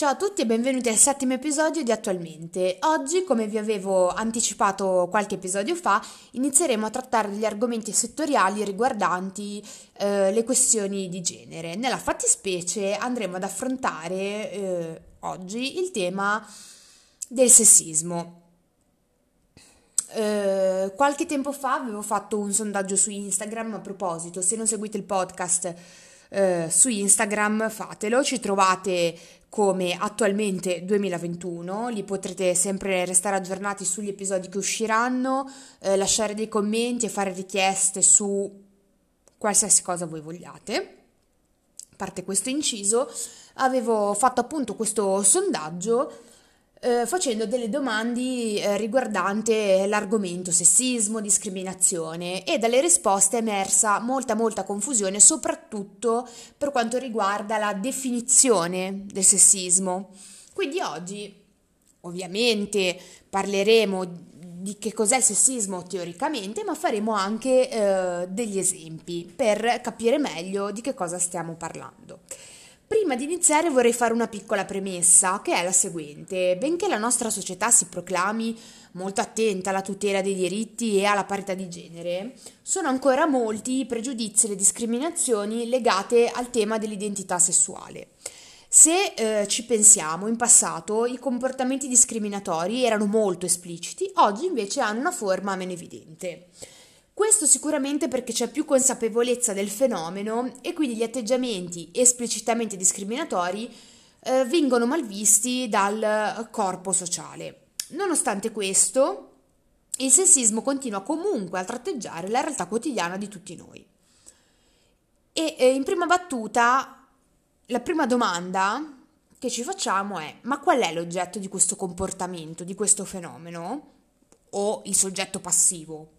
Ciao a tutti e benvenuti al settimo episodio di Attualmente. Oggi, come vi avevo anticipato qualche episodio fa, inizieremo a trattare degli argomenti settoriali riguardanti eh, le questioni di genere. Nella fattispecie andremo ad affrontare eh, oggi il tema del sessismo. Eh, qualche tempo fa avevo fatto un sondaggio su Instagram a proposito, se non seguite il podcast eh, su Instagram fatelo, ci trovate come attualmente 2021, lì potrete sempre restare aggiornati sugli episodi che usciranno, eh, lasciare dei commenti e fare richieste su qualsiasi cosa voi vogliate. A parte questo inciso, avevo fatto appunto questo sondaggio eh, facendo delle domande eh, riguardante l'argomento sessismo, discriminazione e dalle risposte è emersa molta molta confusione soprattutto per quanto riguarda la definizione del sessismo. Quindi oggi ovviamente parleremo di che cos'è il sessismo teoricamente, ma faremo anche eh, degli esempi per capire meglio di che cosa stiamo parlando. Prima di iniziare vorrei fare una piccola premessa, che è la seguente. Benché la nostra società si proclami molto attenta alla tutela dei diritti e alla parità di genere, sono ancora molti i pregiudizi e le discriminazioni legate al tema dell'identità sessuale. Se eh, ci pensiamo, in passato i comportamenti discriminatori erano molto espliciti, oggi invece hanno una forma meno evidente. Questo sicuramente perché c'è più consapevolezza del fenomeno e quindi gli atteggiamenti esplicitamente discriminatori eh, vengono malvisti dal corpo sociale. Nonostante questo, il sessismo continua comunque a tratteggiare la realtà quotidiana di tutti noi. E eh, in prima battuta, la prima domanda che ci facciamo è: ma qual è l'oggetto di questo comportamento, di questo fenomeno? O il soggetto passivo?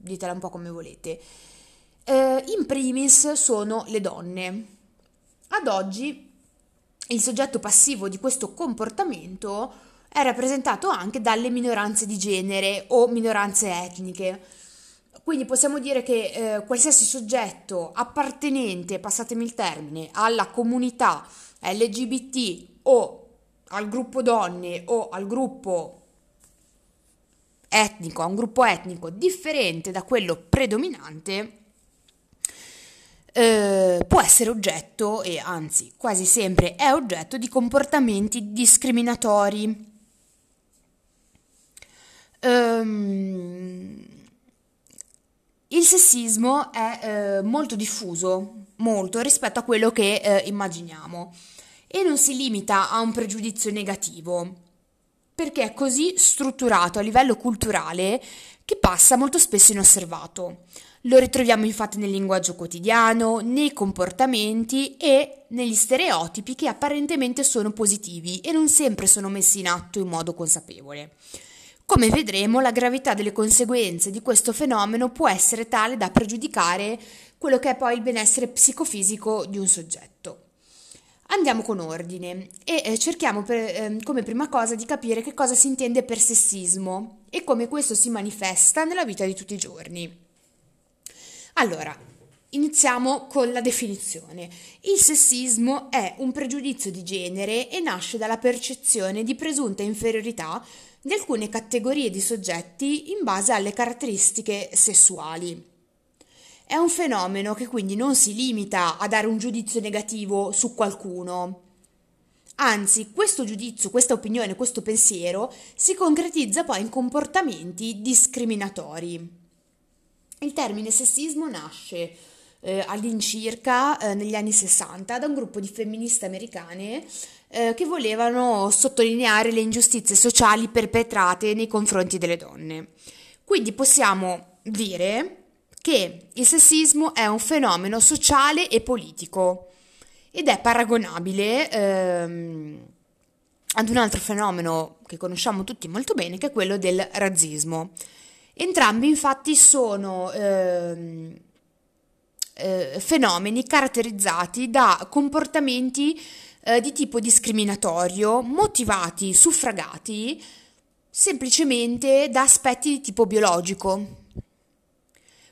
Ditela un po' come volete. Eh, in primis sono le donne. Ad oggi il soggetto passivo di questo comportamento è rappresentato anche dalle minoranze di genere o minoranze etniche. Quindi possiamo dire che eh, qualsiasi soggetto appartenente, passatemi il termine, alla comunità LGBT o al gruppo donne o al gruppo etnico, a un gruppo etnico differente da quello predominante, eh, può essere oggetto, e anzi quasi sempre è oggetto, di comportamenti discriminatori. Um, il sessismo è eh, molto diffuso, molto rispetto a quello che eh, immaginiamo e non si limita a un pregiudizio negativo perché è così strutturato a livello culturale che passa molto spesso inosservato. Lo ritroviamo infatti nel linguaggio quotidiano, nei comportamenti e negli stereotipi che apparentemente sono positivi e non sempre sono messi in atto in modo consapevole. Come vedremo, la gravità delle conseguenze di questo fenomeno può essere tale da pregiudicare quello che è poi il benessere psicofisico di un soggetto. Andiamo con ordine e eh, cerchiamo per, eh, come prima cosa di capire che cosa si intende per sessismo e come questo si manifesta nella vita di tutti i giorni. Allora, iniziamo con la definizione. Il sessismo è un pregiudizio di genere e nasce dalla percezione di presunta inferiorità di alcune categorie di soggetti in base alle caratteristiche sessuali. È un fenomeno che quindi non si limita a dare un giudizio negativo su qualcuno. Anzi, questo giudizio, questa opinione, questo pensiero si concretizza poi in comportamenti discriminatori. Il termine sessismo nasce eh, all'incirca eh, negli anni 60 da un gruppo di femministe americane eh, che volevano sottolineare le ingiustizie sociali perpetrate nei confronti delle donne. Quindi possiamo dire che il sessismo è un fenomeno sociale e politico ed è paragonabile ehm, ad un altro fenomeno che conosciamo tutti molto bene, che è quello del razzismo. Entrambi infatti sono ehm, eh, fenomeni caratterizzati da comportamenti eh, di tipo discriminatorio, motivati, suffragati semplicemente da aspetti di tipo biologico,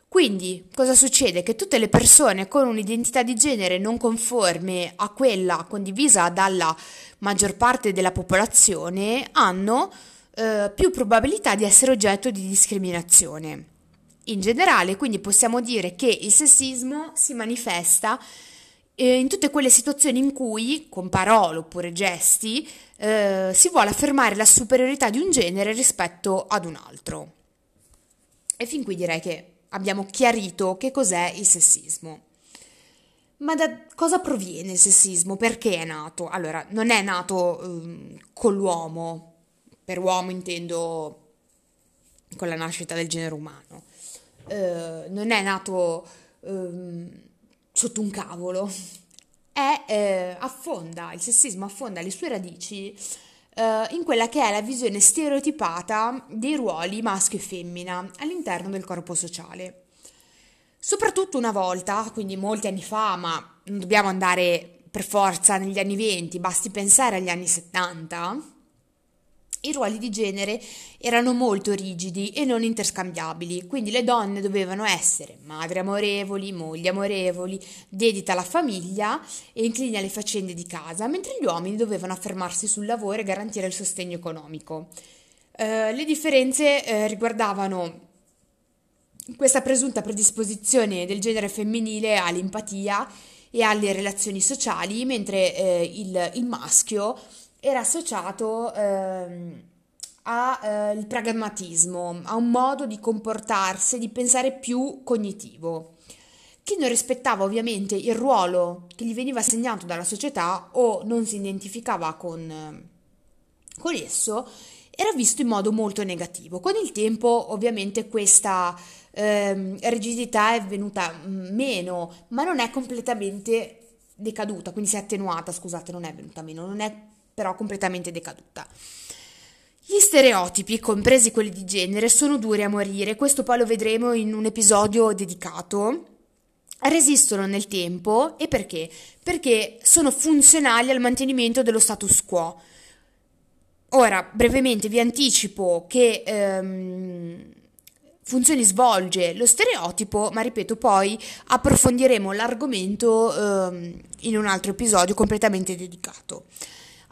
Quindi cosa succede? Che tutte le persone con un'identità di genere non conforme a quella condivisa dalla maggior parte della popolazione hanno eh, più probabilità di essere oggetto di discriminazione. In generale, quindi possiamo dire che il sessismo si manifesta eh, in tutte quelle situazioni in cui, con parole oppure gesti, eh, si vuole affermare la superiorità di un genere rispetto ad un altro. E fin qui direi che abbiamo chiarito che cos'è il sessismo. Ma da cosa proviene il sessismo? Perché è nato? Allora, non è nato um, con l'uomo, per uomo intendo con la nascita del genere umano, uh, non è nato um, sotto un cavolo, è, eh, affonda, il sessismo affonda le sue radici eh, in quella che è la visione stereotipata dei ruoli maschio e femmina all'interno del corpo sociale. Soprattutto una volta, quindi molti anni fa, ma non dobbiamo andare per forza negli anni 20, basti pensare agli anni 70, i ruoli di genere erano molto rigidi e non interscambiabili, quindi le donne dovevano essere madri amorevoli, mogli amorevoli, dedite alla famiglia e incline alle faccende di casa, mentre gli uomini dovevano affermarsi sul lavoro e garantire il sostegno economico. Eh, le differenze eh, riguardavano questa presunta predisposizione del genere femminile all'empatia e alle relazioni sociali, mentre eh, il, il maschio era associato ehm, al eh, pragmatismo, a un modo di comportarsi, di pensare più cognitivo. Chi non rispettava ovviamente il ruolo che gli veniva assegnato dalla società o non si identificava con, con esso era visto in modo molto negativo. Con il tempo ovviamente questa eh, rigidità è venuta meno, ma non è completamente decaduta, quindi si è attenuata, scusate, non è venuta meno, non è però completamente decaduta. Gli stereotipi, compresi quelli di genere, sono duri a morire, questo poi lo vedremo in un episodio dedicato. Resistono nel tempo e perché? Perché sono funzionali al mantenimento dello status quo. Ora, brevemente vi anticipo che ehm, funzioni svolge lo stereotipo, ma ripeto, poi approfondiremo l'argomento ehm, in un altro episodio completamente dedicato.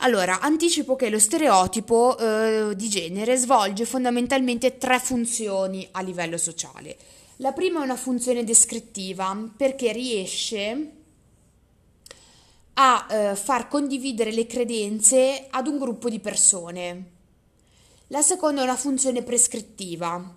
Allora, anticipo che lo stereotipo eh, di genere svolge fondamentalmente tre funzioni a livello sociale. La prima è una funzione descrittiva perché riesce a eh, far condividere le credenze ad un gruppo di persone. La seconda è una funzione prescrittiva.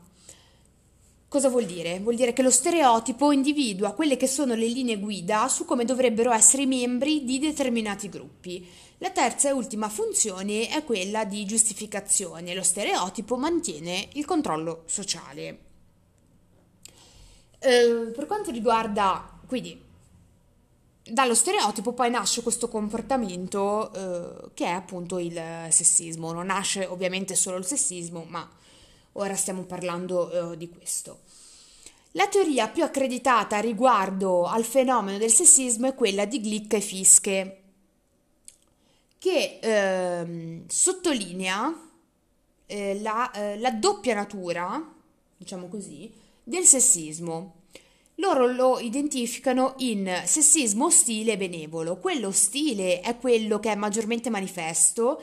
Cosa vuol dire? Vuol dire che lo stereotipo individua quelle che sono le linee guida su come dovrebbero essere i membri di determinati gruppi. La terza e ultima funzione è quella di giustificazione. Lo stereotipo mantiene il controllo sociale. Eh, per quanto riguarda, quindi, dallo stereotipo poi nasce questo comportamento eh, che è appunto il sessismo. Non nasce ovviamente solo il sessismo, ma ora stiamo parlando eh, di questo. La teoria più accreditata riguardo al fenomeno del sessismo è quella di Glick e Fiske che ehm, sottolinea eh, la, eh, la doppia natura, diciamo così, del sessismo. Loro lo identificano in sessismo ostile e benevolo. Quello ostile è quello che è maggiormente manifesto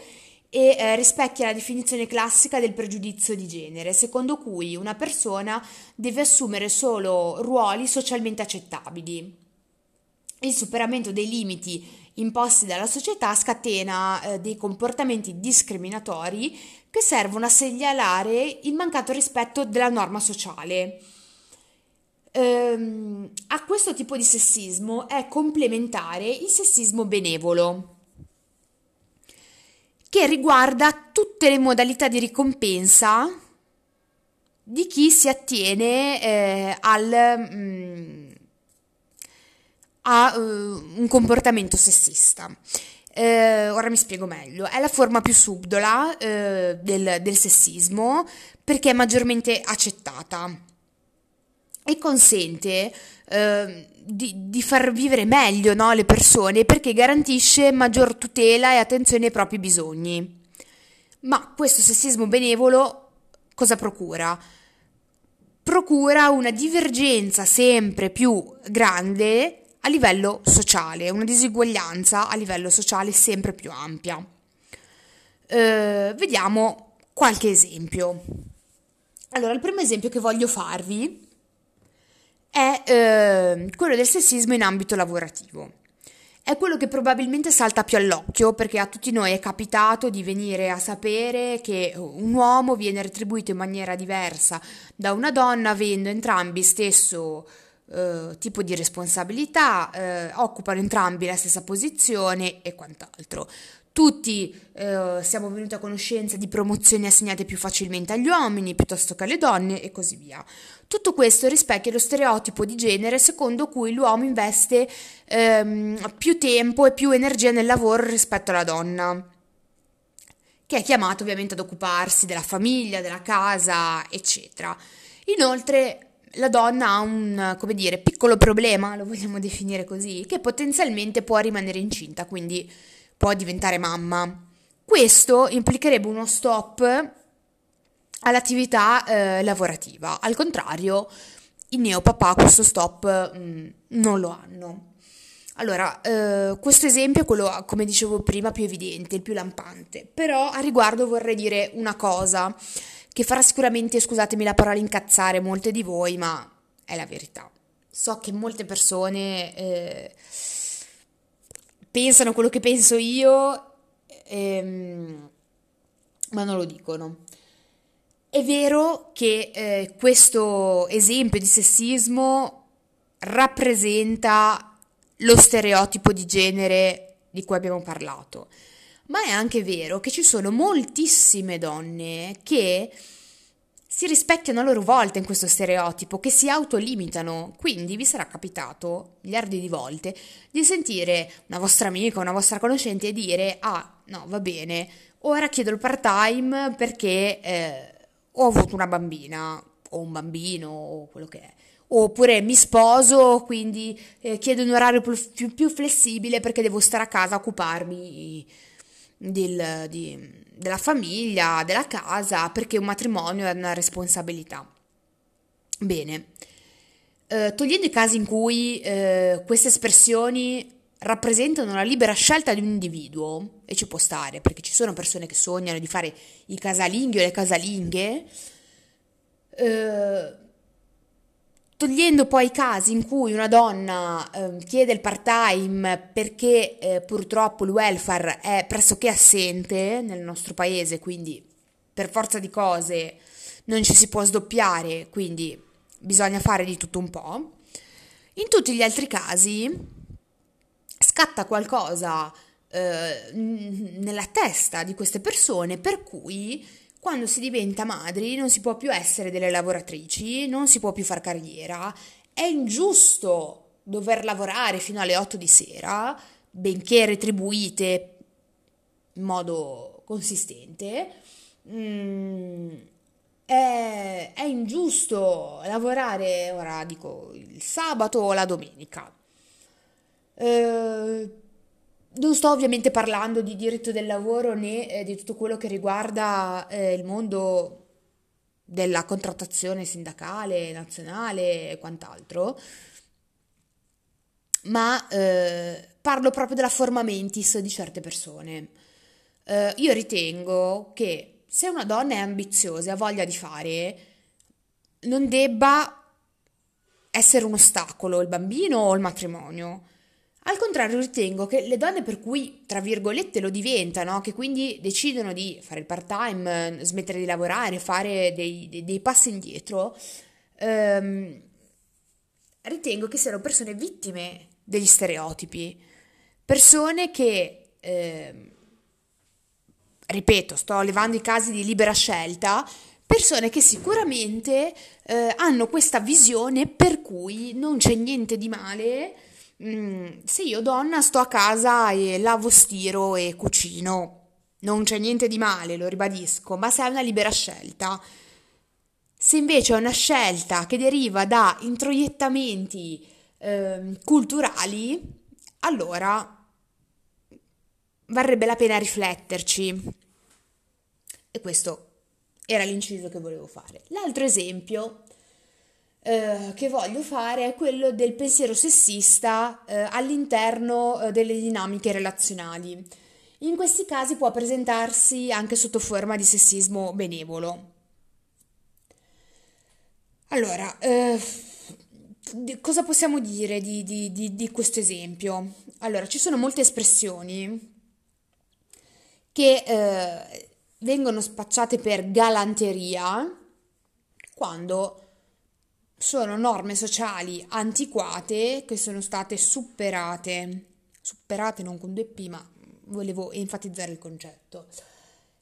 e eh, rispecchia la definizione classica del pregiudizio di genere, secondo cui una persona deve assumere solo ruoli socialmente accettabili. Il superamento dei limiti imposti dalla società scatena eh, dei comportamenti discriminatori che servono a segnalare il mancato rispetto della norma sociale. Ehm, a questo tipo di sessismo è complementare il sessismo benevolo, che riguarda tutte le modalità di ricompensa di chi si attiene eh, al... Mm, ha uh, un comportamento sessista. Eh, ora mi spiego meglio. È la forma più subdola eh, del, del sessismo perché è maggiormente accettata e consente eh, di, di, far vivere meglio no, le persone perché garantisce maggior tutela e attenzione ai propri bisogni. Ma questo sessismo benevolo cosa procura? procura una divergenza sempre più grande a livello sociale, una disuguaglianza a livello sociale sempre più ampia. Eh, vediamo qualche esempio. Allora, il primo esempio che voglio farvi è eh, quello del sessismo in ambito lavorativo. È quello che probabilmente salta più all'occhio perché a tutti noi è capitato di venire a sapere che un uomo viene retribuito in maniera diversa da una donna avendo entrambi stesso eh, tipo di responsabilità, eh, occupano entrambi la stessa posizione e quant'altro. Tutti eh, siamo venuti a conoscenza di promozioni assegnate più facilmente agli uomini piuttosto che alle donne e così via. Tutto questo rispecchia lo stereotipo di genere secondo cui l'uomo investe ehm, più tempo e più energia nel lavoro rispetto alla donna, che è chiamato ovviamente ad occuparsi della famiglia, della casa, eccetera. Inoltre la donna ha un, come dire, piccolo problema, lo vogliamo definire così, che potenzialmente può rimanere incinta, quindi può diventare mamma. Questo implicherebbe uno stop all'attività eh, lavorativa. Al contrario, i neopapà questo stop mh, mm, non lo hanno. Allora, eh, questo esempio è quello, come dicevo prima, più evidente, il più lampante, però a riguardo vorrei dire una cosa che farà sicuramente, scusatemi la parola, incazzare molte di voi, ma è la verità. So che molte persone eh, pensano quello che penso io, ehm, ma non lo dicono. È vero che eh, questo esempio di sessismo rappresenta lo stereotipo di genere di cui abbiamo parlato ma è anche vero che ci sono moltissime donne che si rispecchiano a loro volta in questo stereotipo, che si autolimitano. Quindi vi sarà capitato miliardi di volte di sentire una vostra amica, una vostra conoscente dire: Ah, no, va bene, ora chiedo il part time perché eh, ho avuto una bambina, o un bambino, o quello che è. Oppure mi sposo, quindi eh, chiedo un orario più, più, flessibile perché devo stare a casa a occuparmi del, di, della famiglia, della casa, perché un matrimonio è una responsabilità. Bene, eh, togliendo i casi in cui eh, queste espressioni rappresentano la libera scelta di un individuo, e ci può stare, perché ci sono persone che sognano di fare i casalinghi o le casalinghe, eh, Togliendo poi i casi in cui una donna eh, chiede il part-time perché eh, purtroppo il welfare è pressoché assente nel nostro paese, quindi per forza di cose non ci si può sdoppiare, quindi bisogna fare di tutto un po'. In tutti gli altri casi scatta qualcosa eh, nella testa di queste persone per cui quando si diventa madri non si può più essere delle lavoratrici, non si può più far carriera, è ingiusto dover lavorare fino alle 8 di sera, benché retribuite in modo consistente. Mm, è, è, ingiusto lavorare, ora dico, il sabato o la domenica. Eh, non sto ovviamente parlando di diritto del lavoro né eh, di tutto quello che riguarda eh, il mondo della contrattazione sindacale, nazionale e quant'altro, ma eh, parlo proprio della forma mentis di certe persone. Eh, io ritengo che se una donna è ambiziosa e ha voglia di fare, non debba essere un ostacolo il bambino o il matrimonio al contrario, ritengo che le donne per cui, tra virgolette, lo diventano, che quindi decidono di fare il part-time, smettere di lavorare, fare dei, dei, dei passi indietro, ehm, ritengo che siano persone vittime degli stereotipi, persone che, ehm, ripeto, sto levando i casi di libera scelta, persone che sicuramente eh, hanno questa visione per cui non c'è niente di male mm, se io donna sto a casa e lavo, stiro e cucino, non c'è niente di male, lo ribadisco, ma se è una libera scelta. Se invece è una scelta che deriva da introiettamenti eh, culturali, allora varrebbe la pena rifletterci. E questo era l'inciso che volevo fare. L'altro esempio eh, che voglio fare è quello del pensiero sessista eh, all'interno eh, delle dinamiche relazionali. In questi casi può presentarsi anche sotto forma di sessismo benevolo. Allora, eh, cosa possiamo dire di, di, di, di questo esempio? Allora, ci sono molte espressioni che eh, vengono spacciate per galanteria quando sono norme sociali antiquate che sono state superate, superate non con due P, ma volevo enfatizzare il concetto.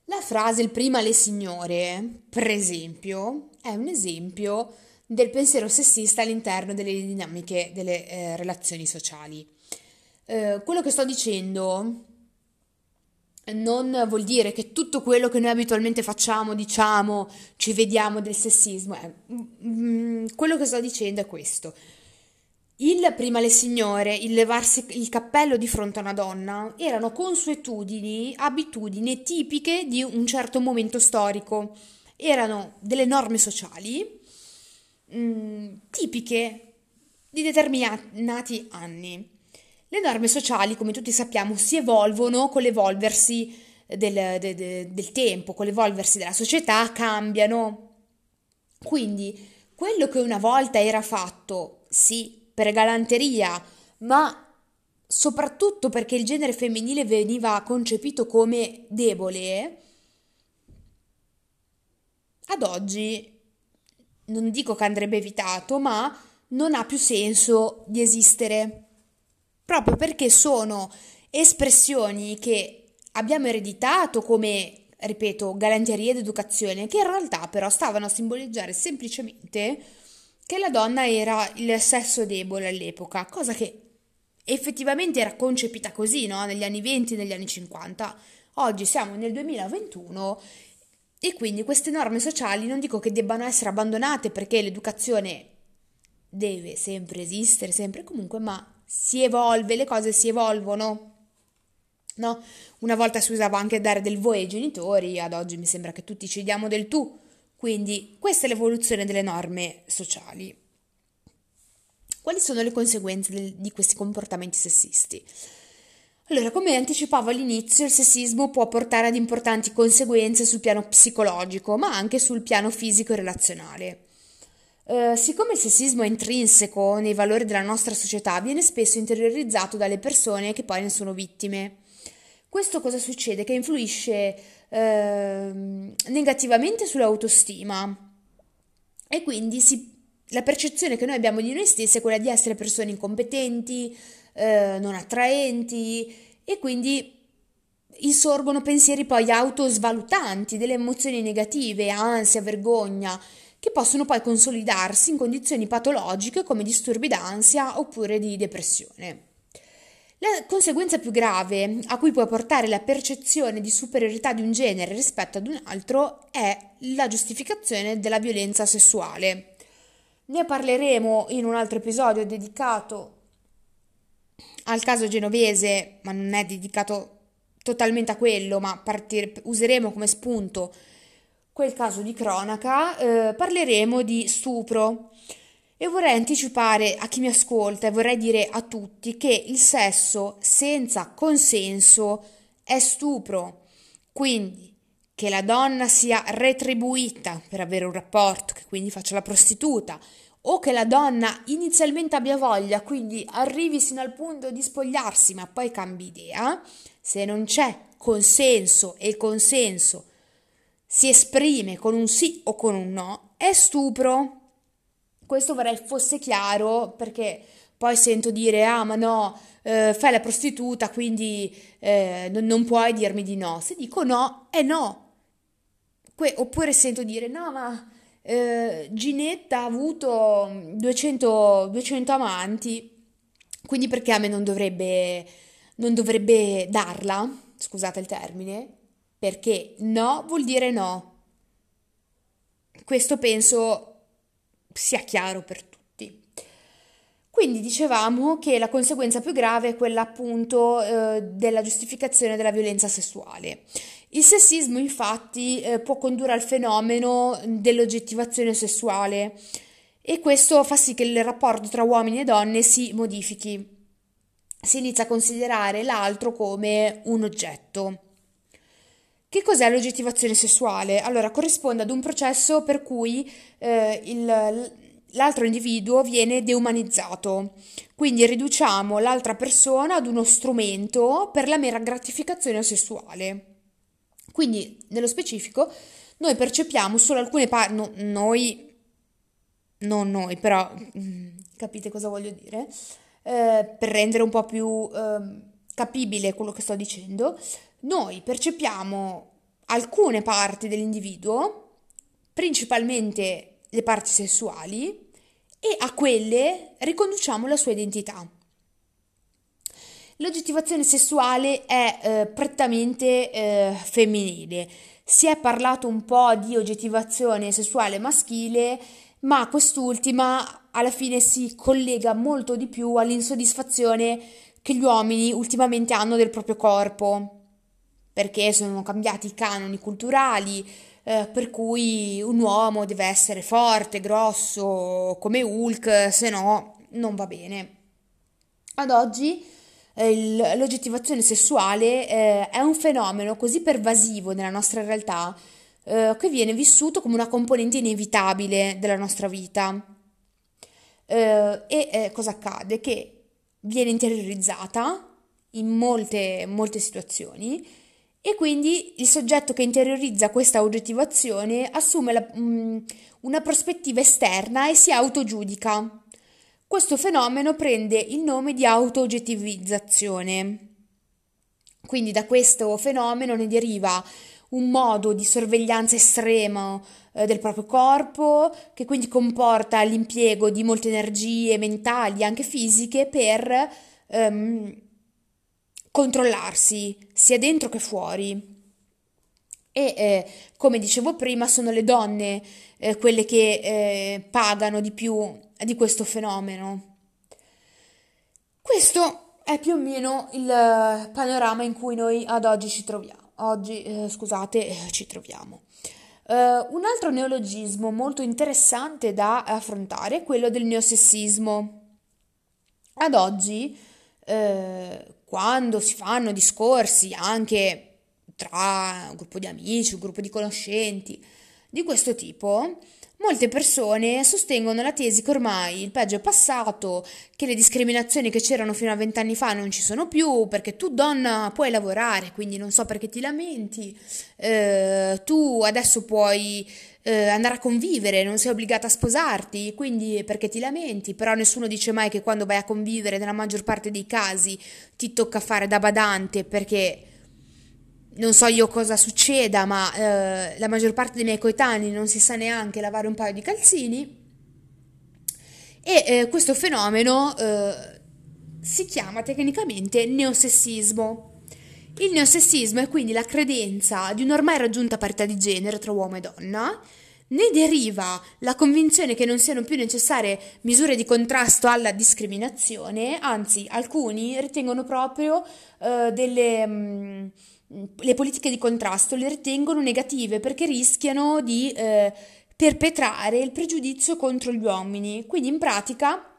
La frase il prima le signore, per esempio, è un esempio del pensiero sessista all'interno delle dinamiche delle eh, relazioni sociali. Eh, quello che sto dicendo non vuol dire che tutto quello che noi abitualmente facciamo, diciamo, ci vediamo del sessismo. Eh, mm, quello che sto dicendo è questo. Il prima le signore, il levarsi il cappello di fronte a una donna erano consuetudini, abitudini tipiche di un certo momento storico. Erano delle norme sociali mm, tipiche di determinati anni. Le norme sociali, come tutti sappiamo, si evolvono con l'evolversi del, de, de, del tempo, con l'evolversi della società, cambiano. Quindi quello che una volta era fatto, sì, per galanteria, ma soprattutto perché il genere femminile veniva concepito come debole, ad oggi non dico che andrebbe evitato, ma non ha più senso di esistere proprio perché sono espressioni che abbiamo ereditato come, ripeto, galanteria ed educazione, che in realtà però stavano a simboleggiare semplicemente che la donna era il sesso debole all'epoca, cosa che effettivamente era concepita così, no? Negli anni 20, negli anni 50. Oggi siamo nel 2021 e quindi queste norme sociali non dico che debbano essere abbandonate perché l'educazione deve sempre esistere, sempre comunque, ma si evolve, le cose si evolvono. No? Una volta si usava anche dare del voi ai genitori, ad oggi mi sembra che tutti ci diamo del tu. Quindi questa è l'evoluzione delle norme sociali. Quali sono le conseguenze di questi comportamenti sessisti? Allora, come anticipavo all'inizio, il sessismo può portare ad importanti conseguenze sul piano psicologico, ma anche sul piano fisico e relazionale. Uh, siccome il sessismo è intrinseco nei valori della nostra società, viene spesso interiorizzato dalle persone che poi ne sono vittime. Questo cosa succede? Che influisce uh, negativamente sull'autostima e quindi si, la percezione che noi abbiamo di noi stessi è quella di essere persone incompetenti, uh, non attraenti e quindi insorgono pensieri poi autosvalutanti, delle emozioni negative, ansia, vergogna che possono poi consolidarsi in condizioni patologiche come disturbi d'ansia oppure di depressione. La conseguenza più grave a cui può portare la percezione di superiorità di un genere rispetto ad un altro è la giustificazione della violenza sessuale. Ne parleremo in un altro episodio dedicato al caso genovese, ma non è dedicato totalmente a quello, ma partire, useremo come spunto quel caso di cronaca, eh, parleremo di stupro. E vorrei anticipare a chi mi ascolta e vorrei dire a tutti che il sesso senza consenso è stupro. Quindi che la donna sia retribuita per avere un rapporto, che quindi faccia la prostituta, o che la donna inizialmente abbia voglia, quindi arrivi sino al punto di spogliarsi, ma poi cambi idea, se non c'è consenso e consenso si esprime con un sì o con un no, è stupro. Questo vorrei fosse chiaro perché poi sento dire ah ma no, eh, fai la prostituta quindi eh, non, non, puoi dirmi di no. Se dico no, è no. Que- oppure sento dire no ma eh, Ginetta ha avuto 200, 200 amanti, quindi perché a me non dovrebbe, non dovrebbe darla? Scusate il termine perché no vuol dire no. Questo penso sia chiaro per tutti. Quindi dicevamo che la conseguenza più grave è quella appunto eh, della giustificazione della violenza sessuale. Il sessismo infatti eh, può condurre al fenomeno dell'oggettivazione sessuale e questo fa sì che il rapporto tra uomini e donne si modifichi. Si inizia a considerare l'altro come un oggetto. Che cos'è l'oggettivazione sessuale? Allora, corrisponde ad un processo per cui eh, il, l'altro individuo viene deumanizzato, quindi riduciamo l'altra persona ad uno strumento per la mera gratificazione sessuale. Quindi, nello specifico, noi percepiamo solo alcune parti, no, noi non noi, però capite cosa voglio dire, eh, per rendere un po' più eh, capibile quello che sto dicendo, noi percepiamo alcune parti dell'individuo, principalmente le parti sessuali, e a quelle riconduciamo la sua identità. L'oggettivazione sessuale è eh, prettamente eh, femminile. Si è parlato un po' di oggettivazione sessuale maschile ma quest'ultima alla fine si collega molto di più all'insoddisfazione che gli uomini ultimamente hanno del proprio corpo, perché sono cambiati i canoni culturali, eh, per cui un uomo deve essere forte, grosso, come Hulk, se no non va bene. Ad oggi eh, l'oggettivazione sessuale eh, è un fenomeno così pervasivo nella nostra realtà eh, che viene vissuto come una componente inevitabile della nostra vita. Eh, e eh, cosa accade? Che viene interiorizzata in molte, molte situazioni e quindi il soggetto che interiorizza questa oggettivazione assume la, mh, mm, una prospettiva esterna e si autogiudica. Questo fenomeno prende il nome di auto-oggettivizzazione. Quindi da questo fenomeno ne deriva un modo di sorveglianza estremo eh, del proprio corpo, che quindi comporta l'impiego di molte energie mentali, anche fisiche, per ehm, controllarsi sia dentro che fuori. E eh, come dicevo prima, sono le donne eh, quelle che eh, pagano di più di questo fenomeno. Questo è più o meno il panorama in cui noi ad oggi ci troviamo oggi, eh, scusate, eh, ci troviamo. Uh, un altro neologismo molto interessante da affrontare è quello del neosessismo. Ad oggi, uh, quando si fanno discorsi anche tra un gruppo di amici, un gruppo di conoscenti di questo tipo, Molte persone sostengono la tesi che ormai il peggio è passato, che le discriminazioni che c'erano fino a vent'anni fa non ci sono più, perché tu donna puoi lavorare, quindi non so perché ti lamenti, eh, tu adesso puoi eh, andare a convivere, non sei obbligata a sposarti, quindi perché ti lamenti, però nessuno dice mai che quando vai a convivere, nella maggior parte dei casi, ti tocca fare da badante perché non so io cosa succeda, ma eh, la maggior parte dei miei coetanei non si sa neanche lavare un paio di calzini. E eh, questo fenomeno eh, si chiama tecnicamente neosessismo. Il neosessismo è quindi la credenza di un'ormai raggiunta parità di genere tra uomo e donna. Ne deriva la convinzione che non siano più necessarie misure di contrasto alla discriminazione, anzi alcuni ritengono proprio eh, delle... Mh, mm, le politiche di contrasto le ritengono negative perché rischiano di eh, perpetrare il pregiudizio contro gli uomini. Quindi in pratica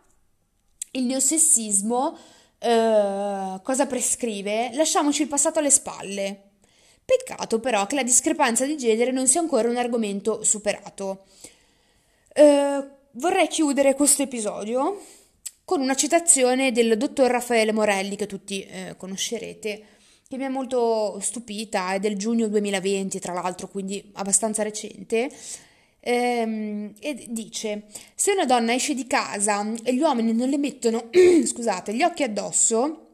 il neosessismo eh, cosa prescrive? Lasciamoci il passato alle spalle. Peccato però che la discrepanza di genere non sia ancora un argomento superato. Eh, vorrei chiudere questo episodio con una citazione del dottor Raffaele Morelli che tutti eh, conoscerete che mi ha molto stupita, è del giugno 2020 tra l'altro, quindi abbastanza recente, ehm, e dice, se una donna esce di casa e gli uomini non le mettono, scusate, gli occhi addosso,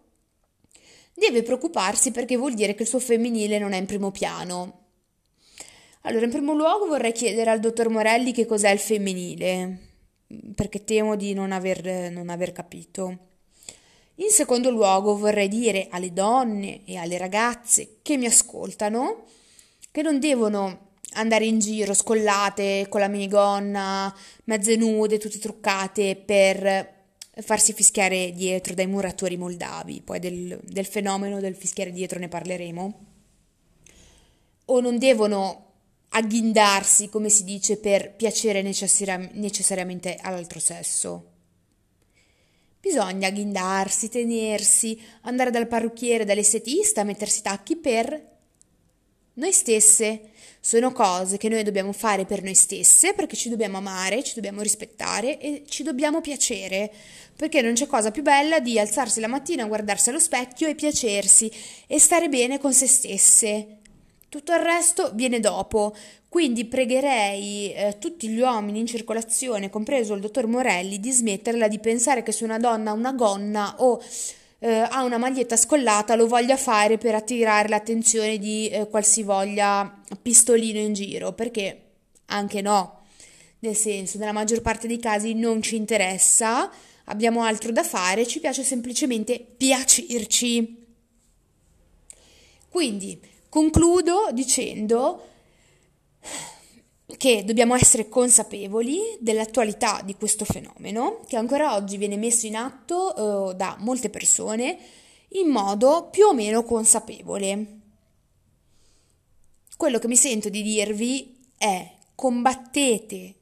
deve preoccuparsi perché vuol dire che il suo femminile non è in primo piano. Allora, in primo luogo vorrei chiedere al dottor Morelli che cos'è il femminile, perché temo di non aver, non aver capito. In secondo luogo vorrei dire alle donne e alle ragazze che mi ascoltano che non devono andare in giro scollate con la minigonna, mezze nude, tutte truccate per farsi fischiare dietro dai muratori moldavi, poi del, del fenomeno del fischiare dietro ne parleremo, o non devono agghindarsi, come si dice, per piacere necessari- necessariamente all'altro sesso. Bisogna agghindarsi, tenersi, andare dal parrucchiere, dall'estetista, mettersi tacchi per noi stesse. Sono cose che noi dobbiamo fare per noi stesse perché ci dobbiamo amare, ci dobbiamo rispettare e ci dobbiamo piacere. Perché non c'è cosa più bella di alzarsi la mattina, guardarsi allo specchio e piacersi e stare bene con se stesse. Tutto il resto viene dopo. Quindi pregherei eh, tutti gli uomini in circolazione, compreso il dottor Morelli, di smetterla di pensare che se una donna ha una gonna o eh, ha una maglietta scollata lo voglia fare per attirare l'attenzione di eh, qualsivoglia pistolino in giro, perché anche no. Nel senso, nella maggior parte dei casi non ci interessa, abbiamo altro da fare, ci piace semplicemente piacerci. Quindi concludo dicendo che dobbiamo essere consapevoli dell'attualità di questo fenomeno che ancora oggi viene messo in atto eh, da molte persone in modo più o meno consapevole. Quello che mi sento di dirvi è combattete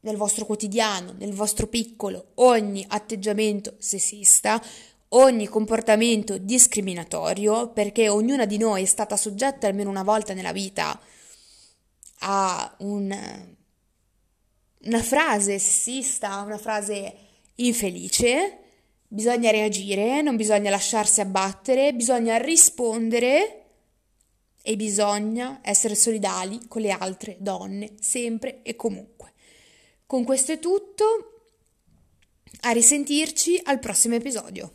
nel vostro quotidiano, nel vostro piccolo, ogni atteggiamento sessista, ogni comportamento discriminatorio, perché ognuna di noi è stata soggetta almeno una volta nella vita a un, una frase sessista, una frase infelice, bisogna reagire, non bisogna lasciarsi abbattere, bisogna rispondere e bisogna essere solidali con le altre donne, sempre e comunque. Con questo è tutto, a risentirci al prossimo episodio.